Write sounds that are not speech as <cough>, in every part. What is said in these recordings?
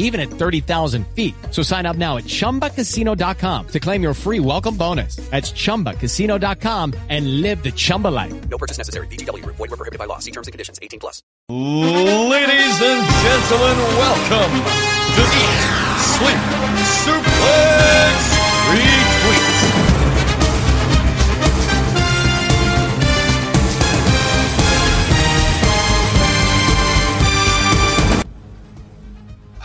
even at 30,000 feet. So sign up now at ChumbaCasino.com to claim your free welcome bonus. That's ChumbaCasino.com and live the Chumba life. No purchase necessary. VGW Group. Void were prohibited by law. See terms and conditions. 18 plus. Ladies and gentlemen, welcome to the Sleep Suplex Retweets.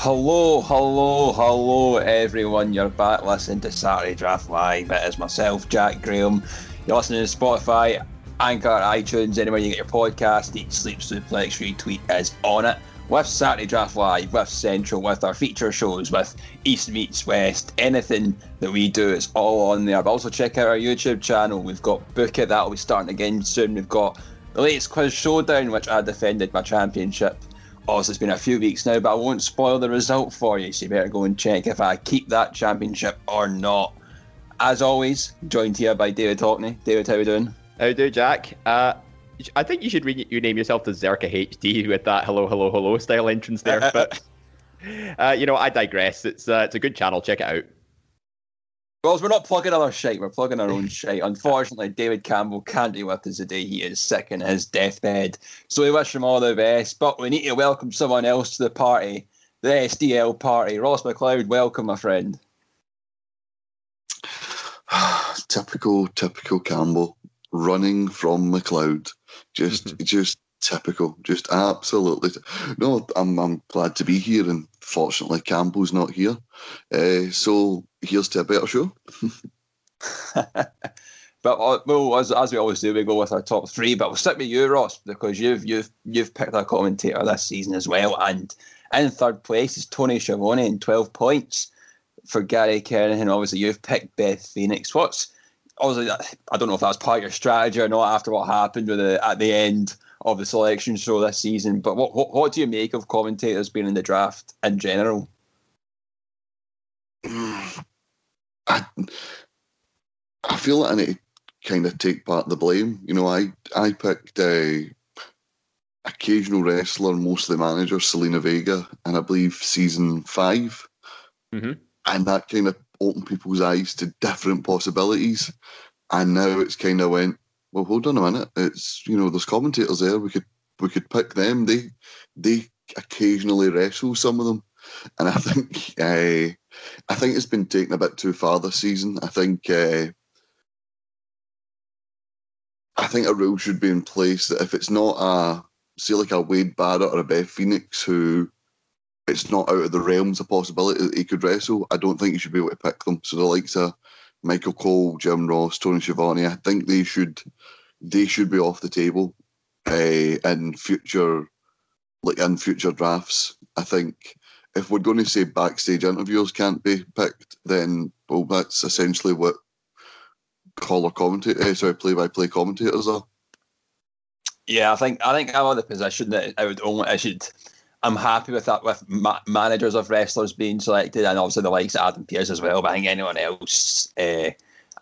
Hello, hello, hello, everyone. You're back listening to Saturday Draft Live. It is myself, Jack Graham. You're listening to Spotify, Anchor, iTunes, anywhere you get your podcast. Each Sleep Suplex retweet is on it. With Saturday Draft Live, with Central, with our feature shows, with East Meets West, anything that we do, it's all on there. But also check out our YouTube channel. We've got Book It, that'll be starting again soon. We've got the latest Quiz Showdown, which I defended my championship obviously it's been a few weeks now, but I won't spoil the result for you, so you better go and check if I keep that championship or not. As always, joined here by David Hockney. David, how are you doing? How do, Jack? Uh, I think you should re- you name yourself the Zerka HD with that hello, hello, hello style entrance there. <laughs> but uh, you know, I digress. It's uh, it's a good channel. Check it out. Well, we're not plugging other shite, we're plugging our own <laughs> shite. Unfortunately, David Campbell can't be with us today. He is sick in his deathbed. So we wish him all the best. But we need to welcome someone else to the party, the SDL party. Ross McLeod, welcome, my friend. <sighs> typical, typical Campbell. Running from McLeod. Just just typical. Just absolutely. T- no, I'm I'm glad to be here and fortunately Campbell's not here. Uh, so here's to a better show. but uh, well, as, as we always do, we go with our top three. But we'll stick with you, Ross, because you've you've you've picked a commentator this season as well. And in third place is Tony Schiavone in twelve points for Gary Kernahan. Obviously, you've picked Beth Phoenix. What's obviously I don't know if that's part of your strategy or not after what happened with the at the end of the selection show this season. But what what, what do you make of commentators being in the draft in general? I, I feel like I need to kind of take part of the blame. You know, I I picked a occasional wrestler, mostly manager, Zelina Vega, and I believe season 5 mm-hmm. and that kind of opened people's eyes to different possibilities. And now it's kind of went, well, hold on a minute. It's you know, there's commentators there. We could we could pick them. They they occasionally wrestle some of them, and I think uh, I think it's been taken a bit too far this season. I think uh, I think a rule should be in place that if it's not a say like a Wade Barrett or a Beth Phoenix who it's not out of the realms of possibility that he could wrestle, I don't think you should be able to pick them. So the likes of Michael Cole, Jim Ross, Tony Schiavone, I think they should they should be off the table uh, in future like in future drafts. I think if we're going to say backstage interviews can't be picked, then well, that's essentially what caller commentator, sorry, play-by-play commentators are. Yeah, I think I think I'm on the position that I would only I should. I'm happy with that with ma- managers of wrestlers being selected, and obviously the likes of Adam Pearce as well. But I think anyone else, uh,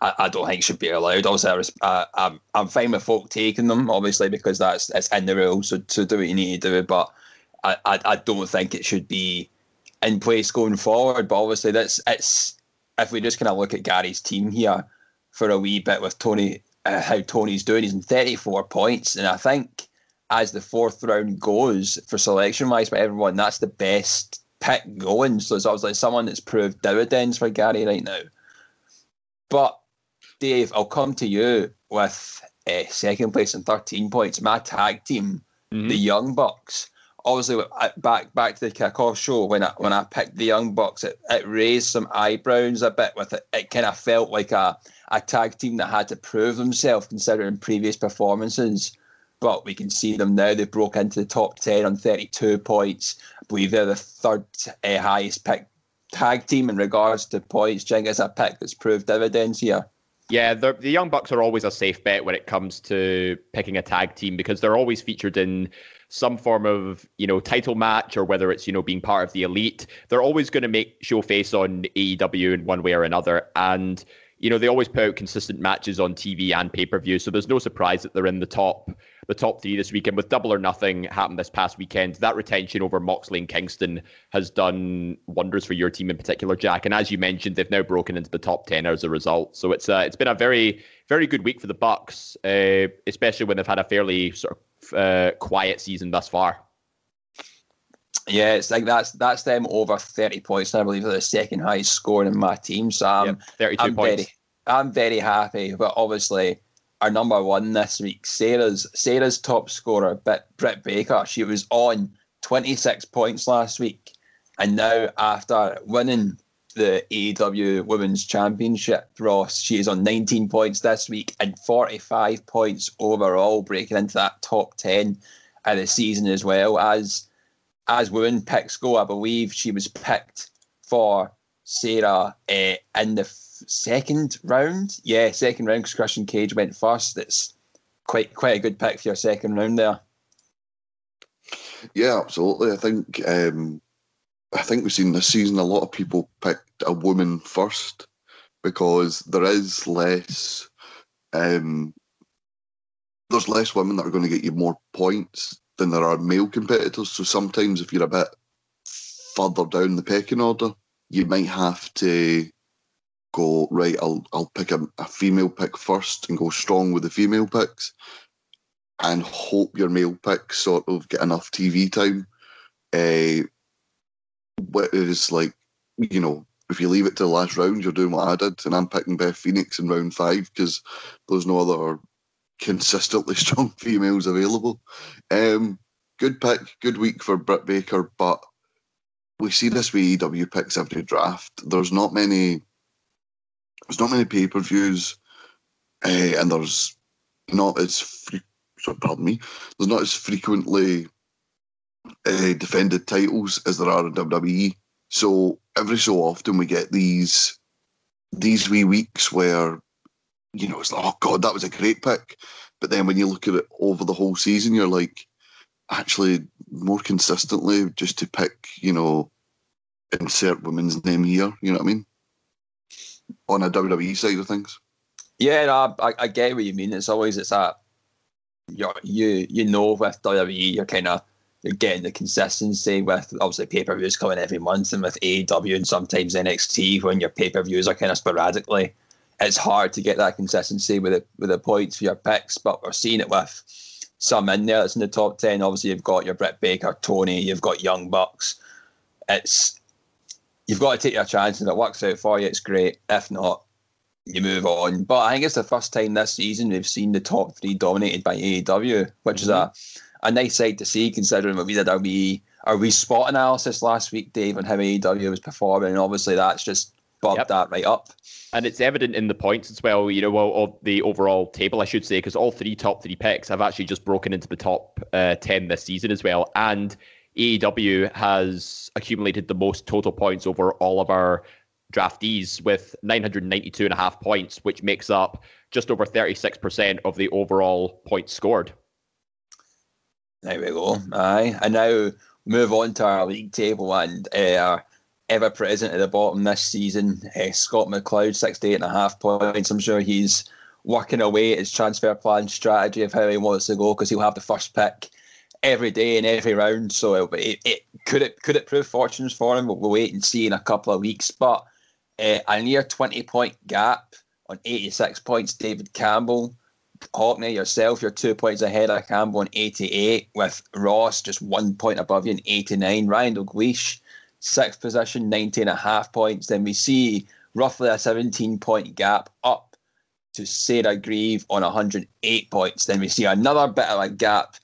I, I, don't think should be allowed. Obviously, I, am I'm fine with folk taking them, obviously because that's it's in the rules. So to do what you need to do, but I, I, I don't think it should be in place going forward. But obviously, that's it's if we just kind of look at Gary's team here for a wee bit with Tony, uh, how Tony's doing. He's in 34 points, and I think as the fourth round goes for selection wise by everyone, that's the best pick going. So it's obviously someone that's proved dividends for Gary right now. But Dave, I'll come to you with uh, second place and 13 points. My tag team, Mhm. the Young Bucks. Obviously, back back to the kickoff show when I when I picked the Young Bucks, it, it raised some eyebrows a bit. With it, it kind of felt like a a tag team that had to prove themselves considering previous performances. But we can see them now. They broke into the top ten on 32 points. I believe they're the third uh, highest pick tag team in regards to points. Do a pick that's proved dividends here? Yeah, the Young Bucks are always a safe bet when it comes to picking a tag team because they're always featured in some form of you know title match or whether it's you know being part of the elite. They're always going to make show face on AEW in one way or another, and you know they always put out consistent matches on TV and pay per view. So there's no surprise that they're in the top the top three this weekend with Double or Nothing happened this past weekend. That retention over Moxley and Kingston has done wonders for your team in particular, Jack. And as you mentioned, they've now broken into the top ten as a result. So it's uh, it's been a very very good week for the Bucks, uh, especially when they've had a fairly sort of uh, quiet season thus far. Yeah, it's like that's that's them over thirty points. I believe they're the second highest scoring in my team. So I'm, Yep, 32 I'm points. very I'm very happy. But obviously, our number one this week, Sarah's Sarah's top scorer, Britt Baker. She was on twenty six points last week, and now after winning the AEW Women's Championship, Ross, she is on nineteen points this week and forty five points overall, breaking into that top ten of the season as well as as women picks go, I believe she was picked for Sarah uh, in the second round. Yeah, second round because Christian Cage went first. That's quite quite a good pick for your second round there. Yeah, absolutely. I think um, I think we've seen this season a lot of people picked a woman first because there is less um, there's less women that are going to get you more points than there are male competitors. So sometimes if you're a bit further down the pecking order, you might have to go right. I'll I'll pick a, a female pick first and go strong with the female picks and hope your male picks sort of get enough TV time. Uh, whereas, like, you know, if you leave it to the last round, you're doing what I did, and I'm picking Beth Phoenix in round five because there's no other consistently <laughs> strong females available. Um, good pick, good week for Britt Baker, but we see this with EW picks every draft. There's not many. There's not many pay per views, uh, and there's not as fre- so pardon me. There's not as frequently uh, defended titles as there are in WWE. So every so often we get these these wee weeks where you know it's like, oh god, that was a great pick. But then when you look at it over the whole season, you're like, actually more consistently just to pick, you know, insert women's name here. You know what I mean? On a WWE side of things. Yeah, no, I, I get what you mean. It's always it's a you you you know with WWE you're kind of you're getting the consistency with obviously pay per views coming every month and with AEW and sometimes NXT when your pay per views are kind of sporadically. It's hard to get that consistency with the with the points for your picks, but we're seeing it with some in there that's in the top ten. Obviously, you've got your Britt Baker, Tony, you've got Young Bucks. It's you've got to take your chance, and if it works out for you, it's great. If not, you move on. But I think it's the first time this season we've seen the top three dominated by AEW, which is a a nice sight to see considering what we did our wee our wee spot analysis last week, Dave, on how AEW was performing, and obviously that's just bumped Yep. that right up. And it's evident in the points as well, you know, well, of the overall table, I should say, because all three top three picks have actually just broken into the top uh, 10 this season as well. And AEW has accumulated the most total points over all of our draftees with 992 and a half points, which makes up just over 36% of the overall points scored. There we go. Aye. And now move on to our league table and uh, ever present at the bottom this season, uh, Scott McLeod, 68 and a half points. I'm sure he's working away at his transfer plan strategy of how he wants to go because he'll have the first pick every day in every round. So it, it, could it could it prove fortunes for him? We'll, we'll wait and see in a couple of weeks. But uh, a near 20 point gap on 86 points, David Campbell. Hockney, yourself, you're two points ahead of Campbell on 88, with Ross just one point above you in 89. Ryan Dalglish, sixth position, 90 and a half points. Then we see roughly a 17 point gap up to Sarah Grieve on 108 points. Then we see another bit of a gap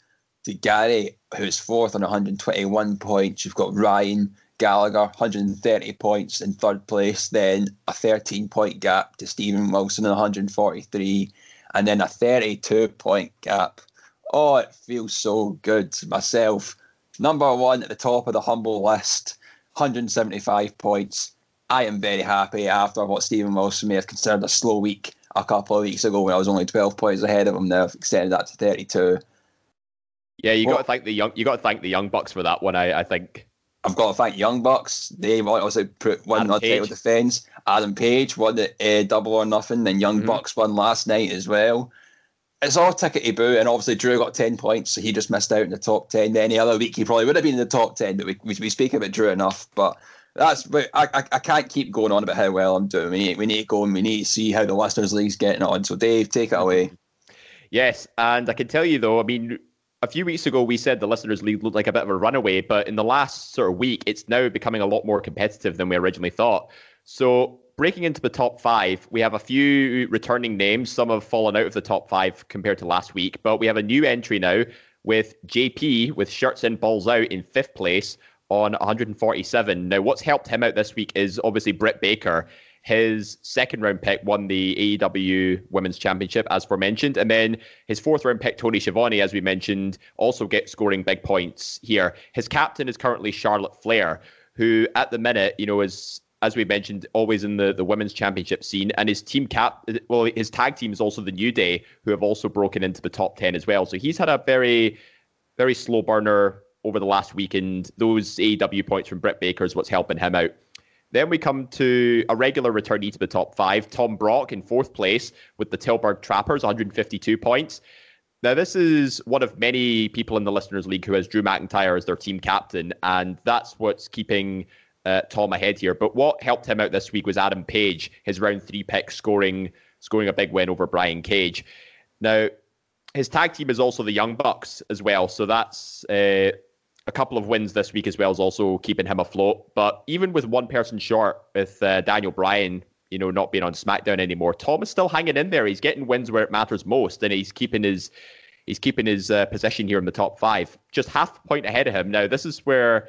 to Gary, who's fourth on 121 points. You've got Ryan Gallagher, 130 points in third place. Then a 13 point gap to Stephen Wilson on 143. And then a 32 point gap. Oh, it feels so good. To myself, number one at the top of the humble list, 175 points. I am very happy after what Stephen Wilson may have considered a slow week a couple of weeks ago when I was only 12 points ahead of him. Now I've extended that to 32. Yeah, you got to thank the young. You got to thank the young bucks for that one. I, I think. I've got to thank Young Bucks. They also put one Adam on title Page. defence. Adam Page won the uh, double or nothing. Then Young Mhm. Bucks won last night as well. It's all tickety boo, and obviously Drew got ten points, so he just missed out in the top ten. Any other week he probably would have been in the top ten, but we we, we speak about Drew enough. But that's I, I I can't keep going on about how well I'm doing. We need we need to go and we need to see how the listeners league's getting on. So Dave, take it away. Yes, and I can tell you though, I mean, a few weeks ago we said the listeners' league looked like a bit of a runaway, but in the last sort of week, it's now becoming a lot more competitive than we originally thought. So breaking into the top five, we have a few returning names. Some have fallen out of the top five compared to last week, but we have a new entry now with JP with shirts in, balls out in fifth place on 147. Now, what's helped him out this week is obviously Britt Baker. His second round pick won the AEW Women's Championship, as forementioned. And then his fourth round pick, Tony Schiavone, as we mentioned, also gets scoring big points here. His captain is currently Charlotte Flair, who at the minute, you know, is as we mentioned, always in the, the women's championship scene. And his team cap, well, his tag team is also the New Day, who have also broken into the top 10 as well. So he's had a very, very slow burner over the last weekend. Those AEW points from Britt Baker is what's helping him out. Then we come to a regular returnee to the top five, Tom Brock in fourth place with the Tilburg Trappers, 152 points. Now, this is one of many people in the Listeners League who has Drew McIntyre as their team captain, and that's what's keeping uh, Tom ahead here. But what helped him out this week was Adam Page, his round three pick, scoring scoring a big win over Brian Cage. Now, his tag team is also the Young Bucks as well, so that's uh, a couple of wins this week as well is also keeping him afloat. But even with one person short, with uh, Daniel Bryan, you know, not being on SmackDown anymore, Tom is still hanging in there. He's getting wins where it matters most, and he's keeping his he's keeping his uh, position here in the top five, just half a point ahead of him. Now, this is where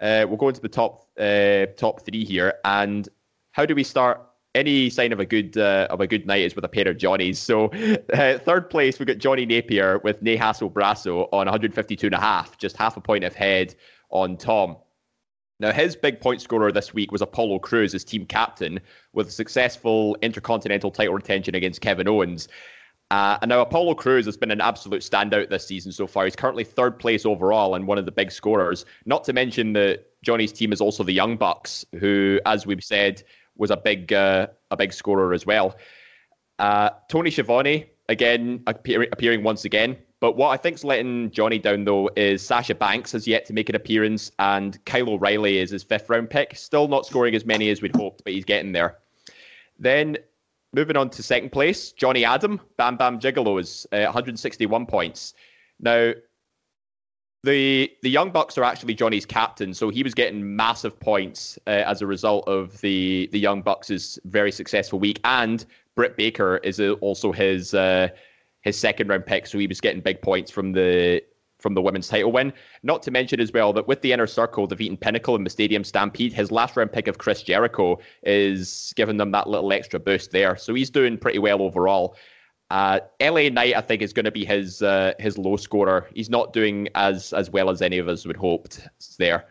uh, we'll go into the top uh, top three here, and how do we start? Any sign of a good uh, of a good night is with a pair of Johnnies. So uh, third place we got Johnny Napier with Ne Hassel Brasso on 152 and a half, just half a point ahead on Tom. Now, his big point scorer this week was Apollo Crews, his team captain, with a successful intercontinental title retention against Kevin Owens. Uh, and now Apollo Crews has been an absolute standout this season so far. He's currently third place overall and one of the big scorers. Not to mention that Johnny's team is also the Young Bucks, who, as we've said, was a big uh, a big scorer as well. Uh, Tony Schiavone again appear- appearing once again. But what I think's letting Johnny down though is Sasha Banks has yet to make an appearance, and Kyle O'Reilly is his fifth round pick. Still not scoring as many as we'd hoped, but he's getting there. Then moving on to second place, Johnny Adam, Bam Bam Gigolos, uh, 161 points. Now, the the Young Bucks are actually Johnny's captain, so he was getting massive points uh, as a result of the the Young Bucks' very successful week. And Britt Baker is also his uh, his second round pick, so he was getting big points from the from the women's title win. Not to mention as well that with the inner circle, the defeating Pinnacle in the Stadium Stampede, his last round pick of Chris Jericho is giving them that little extra boost there. So he's doing pretty well overall. Uh, LA Knight, I think, is going to be his uh, his low scorer. He's not doing as as well as any of us would hoped there.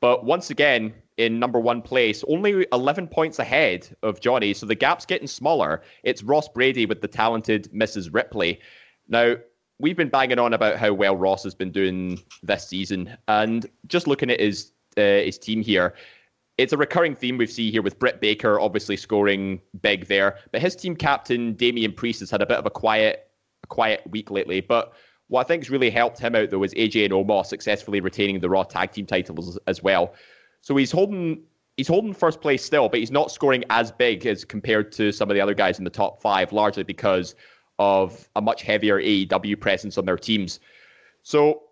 But once again, in number one place, only 11 points ahead of Johnny, so the gap's getting smaller. It's Ross Brady with the talented Mrs. Ripley. Now, we've been banging on about how well Ross has been doing this season, and just looking at his uh, his team here, it's a recurring theme we've seen here with Britt Baker obviously scoring big there, but his team captain Damian Priest has had a bit of a quiet a quiet week lately. But what I think's really helped him out though is AJ and Omos successfully retaining the Raw Tag Team titles as well. So he's holding he's holding first place still, but he's not scoring as big as compared to some of the other guys in the top five, largely because of a much heavier AEW presence on their teams. So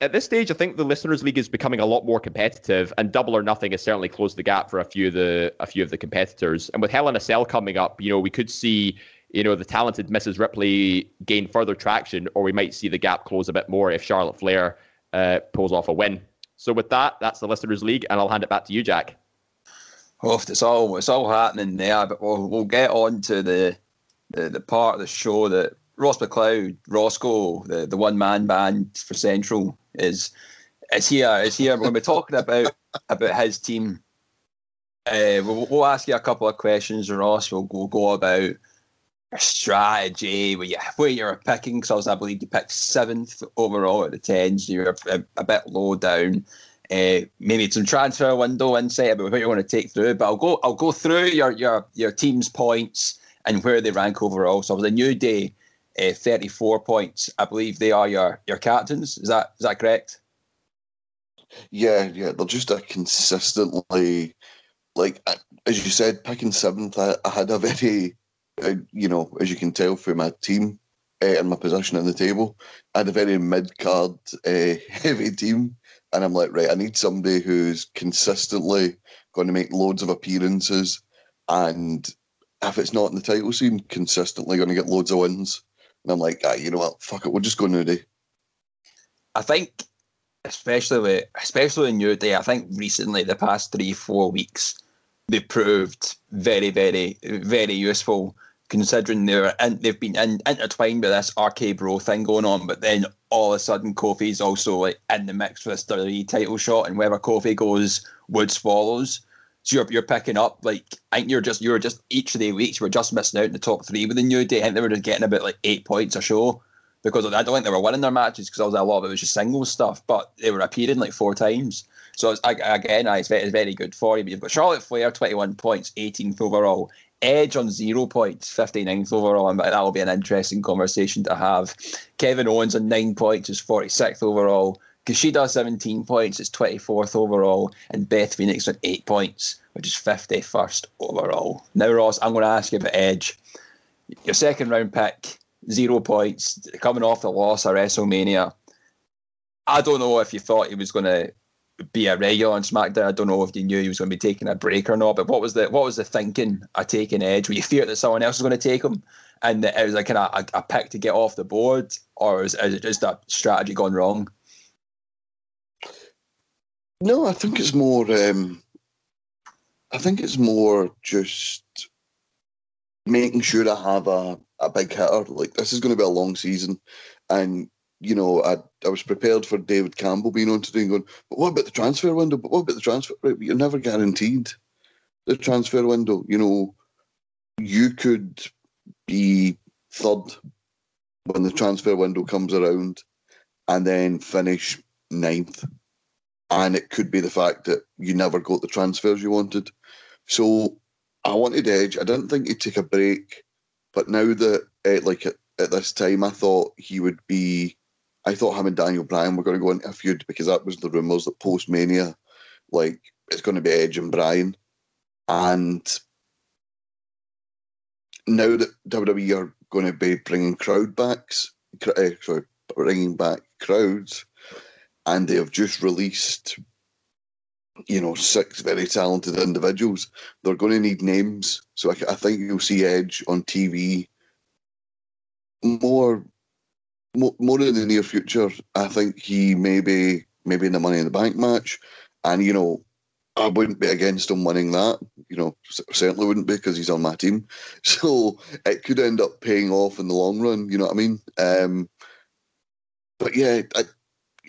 at this stage, I think the listeners' league is becoming a lot more competitive, and Double or Nothing has certainly closed the gap for a few of the a few of the competitors. And with Hell in a Cell coming up, you know, we could see you know, the talented Mrs. Ripley gain further traction, or we might see the gap close a bit more if Charlotte Flair uh, pulls off a win. So with that, that's the Listeners League, and I'll hand it back to you, Jack. Oh, it's all it's all happening there, but we'll, we'll get on to the, the the part of the show that Ross McLeod, Roscoe, the, the one man band for Central, is is here. Is here. We're going to be talking about about his team. Uh, we'll, we'll ask you a couple of questions, Ross. We'll, we'll go about strategy, where you where you're picking. Because I believe you picked seventh overall at the tens. You're a, a bit low down. Uh, maybe some transfer window insight about what you want to take through. But I'll go I'll go through your your your team's points and where they rank overall. So it was a new day, uh, 34 points. I believe they are your your captains. Is that is that correct? Yeah, yeah, they're just a consistently, like as you said, picking seventh. I, I had a very, uh, you know, as you can tell from my team uh, and my position in the table, I had a very mid card uh, <laughs> heavy team, and I'm like, right, I need somebody who's consistently going to make loads of appearances, and if it's not in the title scene, consistently going to get loads of wins. And I'm like, ah, you know what, fuck it, we'll just go Day. I think especially with especially in New Day, I think recently the past three four weeks they proved very very very useful considering they're in, they've been in, intertwined with this RK Bro thing going on, but then all of a sudden Kofi's also like in the mix for this WWE title shot, and wherever Kofi goes, Woods follows. So you're, you're picking up like I think you're just you're just each of the weeks you were just missing out in the top three with the New Day. I think they were just getting about like eight points a show because I don't think they were winning their matches because I was a lot of it was just singles stuff, but they were appearing like four times. So it's, again, it's very, it's very good for you. But you've got Charlotte Flair, 21 points, 18th overall. Edge on zero points, 59th overall, and that will be an interesting conversation to have. Kevin Owens on nine points is 46th overall. Kushida 17 points is 24th overall, and Beth Phoenix on eight points, which is 51st overall. Now, Ross, I'm going to ask you about Edge. Your second round pick, zero points, coming off the loss at WrestleMania. I don't know if you thought he was going to be a regular on SmackDown. I don't know if you knew he was going to be taking a break or not. But what was the what was the thinking of taking Edge? Were you feared that someone else was going to take him, and it was like kind of a, a, pick to get off the board, or is, is it just a strategy gone wrong? No, I think it's more. Um, I think it's more just making sure I have a a big hitter. Like this is going to be a long season, and you know, I I was prepared for David Campbell being on today and going, but what about the transfer window? But what about the transfer? Right, you're never guaranteed the transfer window. You know, you could be third when the transfer window comes around, and then finish ninth. And it could be the fact that you never got the transfers you wanted. So I wanted Edge. I didn't think he'd take a break but now that, uh, like at, at, this time, I thought he would be. I thought him and Daniel Bryan were going to go into a feud because that was the rumours that post Mania, like it's going to be Edge and Bryan, and now that WWE are going to be bringing crowd backs, uh, sorry, bringing back crowds, and they have just released you know, six very talented individuals. They're going to need names. So I, I think you'll see Edge on TV more, more, more in the near future. I think he may be maybe in the Money in the Bank match, and you know, I wouldn't be against him winning that. You know, certainly wouldn't be because he's on my team. <laughs> So it could end up paying off in the long run. You know what I mean? Um, but yeah, I,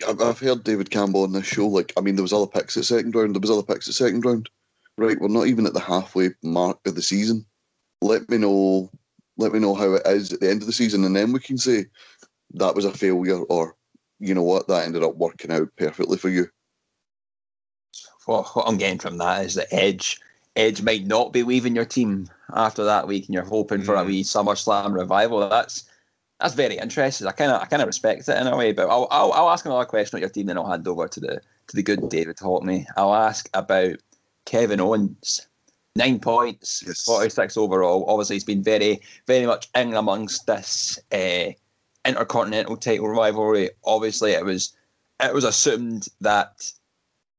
I've heard David Campbell on this show. Like, I mean, there was other picks at second round. There was other picks at second round. Right, we're not even at the halfway mark of the season. Let me know. Let me know how it is at the end of the season, and then we can say that was a failure, or you know what, that ended up working out perfectly for you. What, what I'm getting from that is that Edge, Edge might not be leaving your team after that week, and you're hoping mm. for a mm. wee SummerSlam revival. That's that's very interesting. I kind of I kind of respect it in a way. But I'll, I'll, I'll ask another question about your team, then I'll hand over to the to the good David Hockney. I'll ask about Kevin Owens. Nine points, yes. forty six overall. Obviously, he's been very very much in amongst this uh, intercontinental title rivalry. Obviously, it was it was assumed that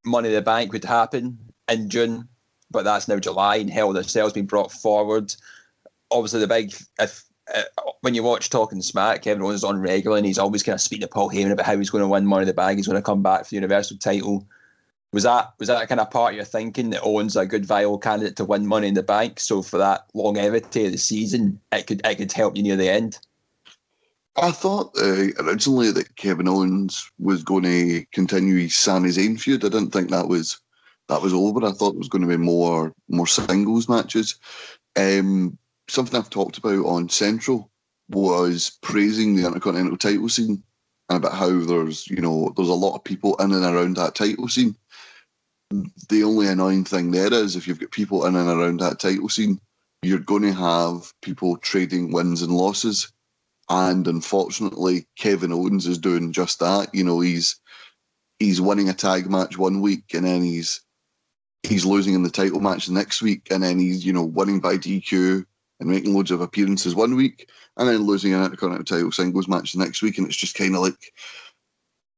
Money in the Bank would happen in June, but that's now July, and hell, the sale's been brought forward. Obviously, the big if uh, when you watch Talking Smack, Kevin Owens is on regularly, and he's always kind of speaking to Paul Heyman about how he's going to win Money in the Bag, He's going to come back for the Universal title. Was that was that kind of part of your thinking that Owens a good viable candidate to win Money in the Bank? So for that longevity of the season, it could it could help you near the end. I thought uh, originally that Kevin Owens was going to continue his Sami Zayn feud. I didn't think that was that was over. I thought it was going to be more more singles matches. Um, something I've talked about on Central was praising the Intercontinental title scene and about how there's you know there's a lot of people in and around that title scene. The only annoying thing there is if you've got people in and around that title scene, you're going to have people trading wins and losses and unfortunately, Kevin Owens is doing just that. You know, he's he's winning a tag match one week, and then he's he's losing in the title match the next week, and then he's you know winning by DQ and making loads of appearances one week, and then losing an Intercontinental title singles match the next week, and it's just kind of like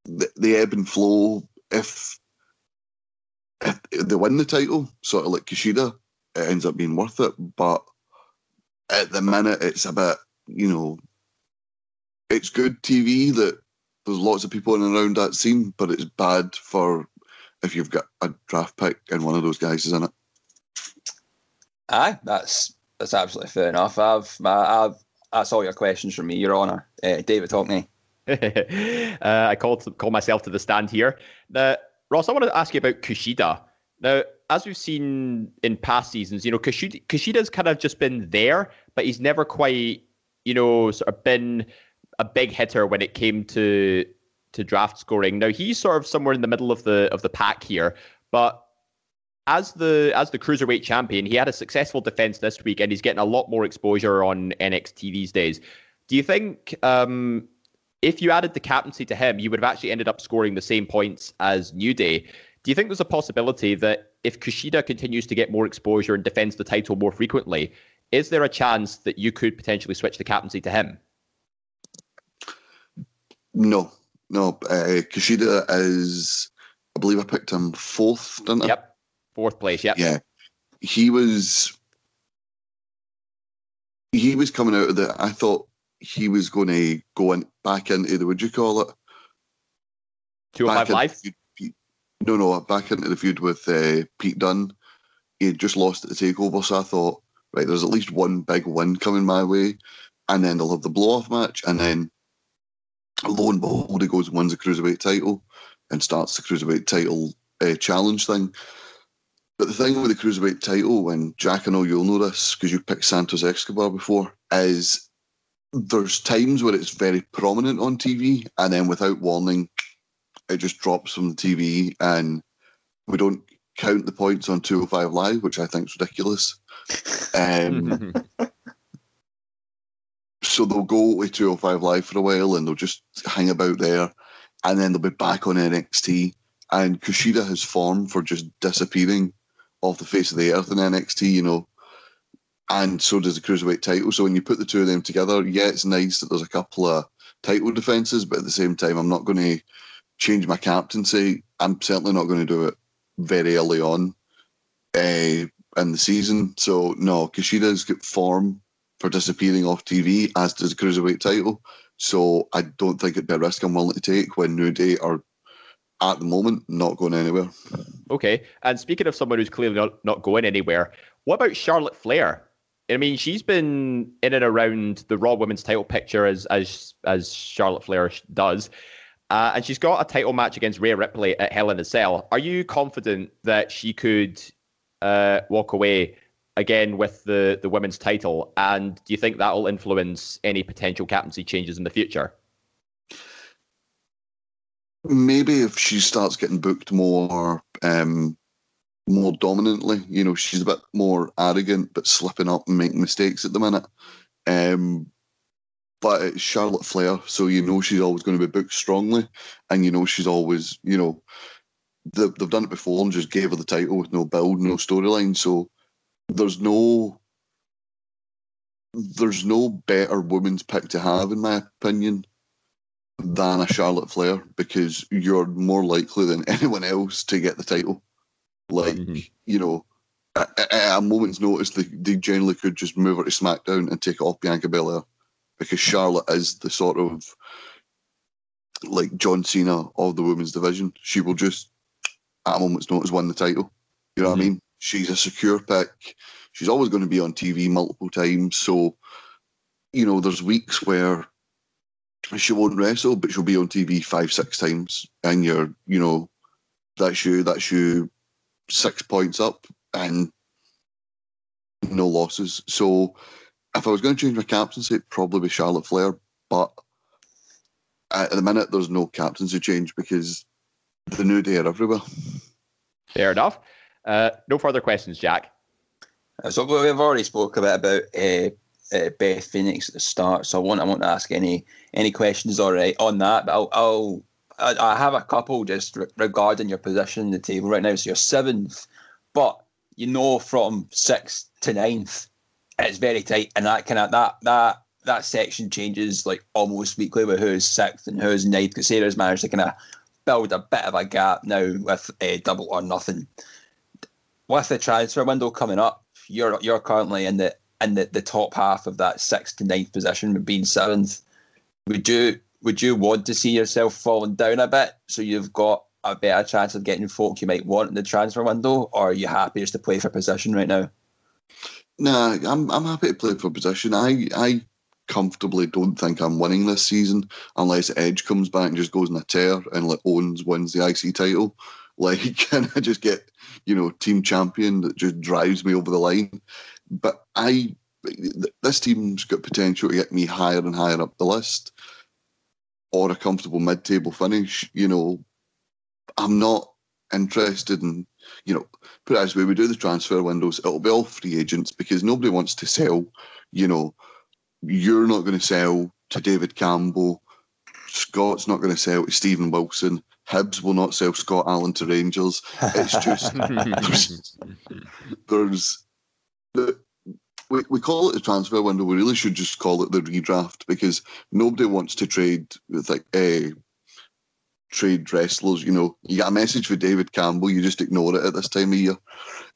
the, the ebb and flow. If if they win the title, sort of like Kushida, it ends up being worth it. But at the minute, it's a bit, you know, it's good TV that there's lots of people in and around that scene, but it's bad for if you've got a draft pick and one of those guys is in it. Aye, that's that's absolutely fair enough. I've, I've that's all your questions from me, Your Honour. Uh, David, me. <laughs> uh, I called call myself to the stand here. Now, Ross, I want to ask you about Kushida. Now, as we've seen in past seasons, you know, Kushida, Kushida's kind of just been there, but he's never quite, you know, sort of been a big hitter when it came to to draft scoring. Now he's sort of somewhere in the middle of the of the pack here, but as the as the cruiserweight champion, he had a successful defense this week, and he's getting a lot more exposure on NXT these days. Do you think um, if you added the captaincy to him, you would have actually ended up scoring the same points as New Day? Do you think there's a possibility that if Kushida continues to get more exposure and defends the title more frequently, is there a chance that you could potentially switch the captaincy to him? No, no. Uh, Kushida is, I believe I picked him fourth, didn't I? Yep, fourth place. Yep. Yeah, he was. He was coming out of the. I thought he was going to go in, back into the. Would you call it? Two hundred five live. no, no, back into the feud with uh, Pete Dunne. He had just lost at the takeover, so I thought, right, there's at least one big win coming my way, and then they'll have the blow off match, and then lo and behold, he goes and wins the cruiserweight title and starts the cruiserweight title uh, challenge thing. But the thing with the cruiserweight title, and Jack, I know you'll know this because you picked Santos Escobar before, is there's times where it's very prominent on TV, and then without warning, it just drops from the TV, and we don't count the points on 205 Live, which I think is ridiculous. Um, <laughs> so they'll go to 205 Live for a while and they'll just hang about there. And then they'll be back on NXT. And Kushida has formed for just disappearing off the face of the earth in NXT, you know. And so does the Cruiserweight title. So when you put the two of them together, yeah, it's nice that there's a couple of title defences, but at the same time, I'm not going to change my captaincy. I'm certainly not going to do it very early on uh, in the season. So, no, Kushida's got form for disappearing off TV, as does the cruiserweight title. So I don't think it'd be a risk I'm willing to take when New Day are at the moment not going anywhere. Okay. And speaking of someone who's clearly not, not going anywhere, what about Charlotte Flair? I mean, she's been in and around the Raw Women's title picture as as as Charlotte Flair does. Uh, and she's got a title match against Rhea Ripley at Hell in a Cell. Are you confident that she could uh, walk away again with the the women's title, and do you think that will influence any potential captaincy changes in the future? Maybe if she starts getting booked more, um, more dominantly, you know, she's a bit more arrogant, but slipping up and making mistakes at the minute. Um, but it's Charlotte Flair, so you know she's always going to be booked strongly, and you know she's always, you know, they've, they've done it before and just gave her the title with no build, no storyline. So there's no there's no better women's pick to have, in my opinion, than a Charlotte Flair because you're more likely than <laughs> anyone else to get the title. Like, mm-hmm. you know, at, at, a moment's notice, they, they generally could just move her to SmackDown and take it off Bianca Belair. because Charlotte is the sort of like John Cena of the women's division. She will just at a moment's notice win the title. You know what I mean? She's a secure pick. She's always going to be on TV multiple times. So, you know, there's weeks where she won't wrestle, but she'll be on TV five, six times, and you're, you know, that's you, that's you, six points up, and no losses. So, if I was going to change my captaincy, it'd probably be Charlotte Flair, but at the minute, there's no captaincy change because the new day are everywhere. Fair enough. Uh, no further questions, Jack. So we've already spoke a bit about uh, uh, Beth Phoenix at the start, so I won't I won't ask any any questions already on that. But I'll, I'll I, I have a couple just re- regarding your position in the table right now. So you're seventh, but you know from sixth to ninth, it's very tight, and that kind of that that that section changes like almost weekly with who's sixth and who's ninth. Because Sarah's managed to kind of build a bit of a gap now with uh, double or nothing. With the transfer window coming up, you're you're currently in the in the, the top half of that sixth to ninth position, with being seventh. Would you would you want to see yourself falling down a bit so you've got a better chance of getting folk you might want in the transfer window, or are you happy just to play for position right now? Nah, I'm I'm happy to play for position. I I comfortably don't think I'm winning this season unless Edge comes back and just goes in a tear and like Owens wins the IC title. <laughs> Like, <laughs> and I just get you know team champion that just drives me over the line. But I this team's got potential to get me higher and higher up the list or a comfortable mid-table finish. You know, I'm not interested in you know put it way: we do the transfer windows, it'll be all free agents because nobody wants to sell. You know, you're not going to sell to David Campbell. Scott's not going to sell to Stephen Wilson. Hibs will not sell Scott Allan to Rangers. It's just <laughs> there's, there's the, we, we call it the transfer window. We really should just call it the redraft because nobody wants to trade with like uh, trade wrestlers. You know, you got a message for David Campbell, you just ignore it at this time of year.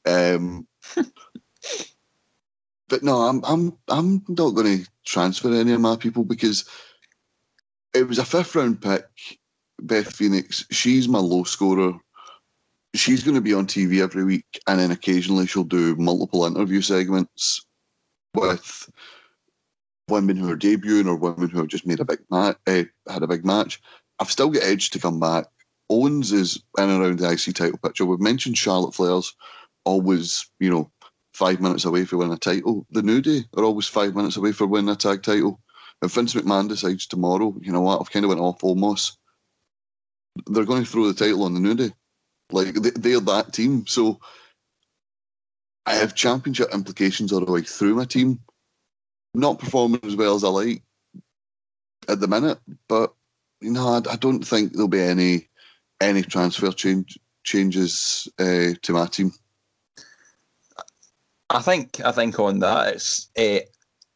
Um, <laughs> but no, I'm I'm I'm not going to transfer any of my people because it was a fifth round pick. Beth Phoenix, she's my low scorer. She's going to be on TV every week, and then occasionally she'll do multiple interview segments with women who are debuting or women who have just made a big match, uh, had a big match. I've still got Edge to come back. Owens is in and around the IC title picture. We've mentioned Charlotte Flair's always, you know, five minutes away for winning a title. The New Day are always five minutes away for winning a tag title. If Vince McMahon decides tomorrow, you know what, I've kind of went off almost. They're going to throw the title on the New Day. Like they, they're that team. So I have championship implications all the way through my team. Not performing as well as I like at the minute, but you know, I, I don't think there'll be any any transfer change changes uh, to my team. I think I think on that it's uh,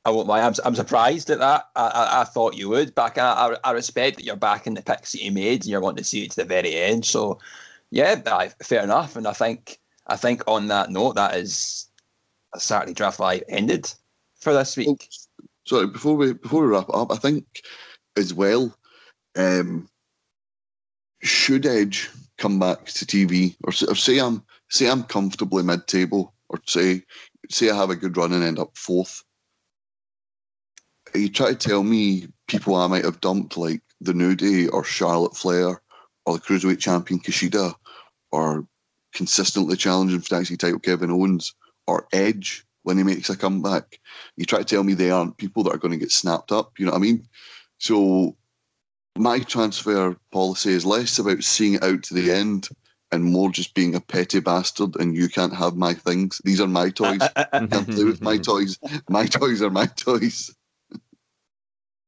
I won't lie. I'm, I'm surprised at that. I, I, I thought you would. Back, I, I respect that you're back in the picks that you made and you're wanting to see it to the very end. So, yeah, I, fair enough. And I think I think on that note, that is a Saturday Draft Live ended for this week. Sorry, before we before we wrap up, I think as well, um, should Edge come back to TV or, or say I'm say I'm comfortably mid table or say say I have a good run and end up fourth. You try to tell me people I might have dumped like the New Day or Charlotte Flair or the Cruiserweight Champion Kushida or consistently challenging for the IC title Kevin Owens or Edge when he makes a comeback. You try to tell me they aren't people that are going to get snapped up. You know what I mean? So my transfer policy is less about seeing it out to the end and more just being a petty bastard and you can't have my things. These are my toys. <laughs> you can't play with my toys. My toys are my toys.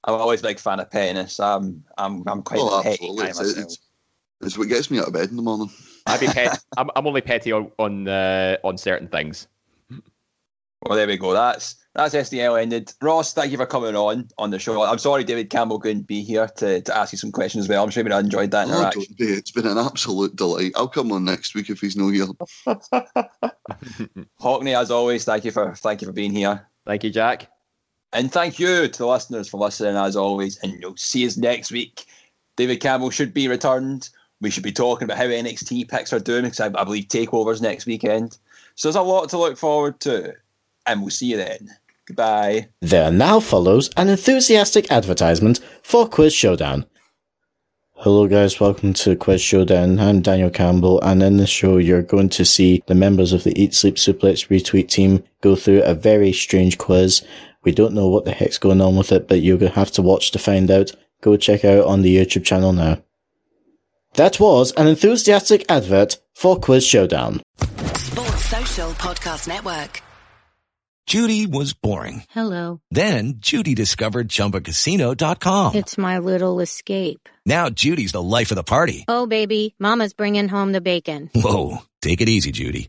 I'm always a big fan of pettiness. I'm I'm I'm quite Oh, a petty absolutely. guy It's, myself. it's, it's what gets me out of bed in the morning. <laughs> I'd be pet. I'm, I'm only petty on on, uh, on certain things. Well, there we go. That's that's SDL ended. Ross, thank you for coming on on the show. I'm sorry David Campbell couldn't be here to, to ask you some questions as well. I'm sure you enjoyed that Oh, interaction. don't be. It's been an absolute delight. I'll come on next week if he's no here. <laughs> <laughs> Hockney, as always, thank you for thank you for being here. Thank you, Jack. And thank you to the listeners for listening as always. And you'll see us next week. David Campbell should be returned. We should be talking about how NXT picks are doing because I, I believe Takeover's next weekend. So there's a lot to look forward to. And we'll see you then. Goodbye. There now follows an enthusiastic advertisement for Quiz Showdown. Hello, guys. Welcome to Quiz Showdown. I'm Daniel Campbell, and in this show, you're going to see the members of the Eat Sleep Suplex Retweet team go through a very strange quiz. We don't know what the heck's going on with it, but you're going to have to watch to find out. Go check out on the YouTube channel now. That was an enthusiastic advert for Quiz Showdown. Sports Social Podcast Network. Judy was boring. Hello. Then Judy discovered ChumbaCasino.com. It's my little escape. Now Judy's the life of the party. Oh, baby, Mama's bringing home the bacon. Whoa, take it easy, Judy.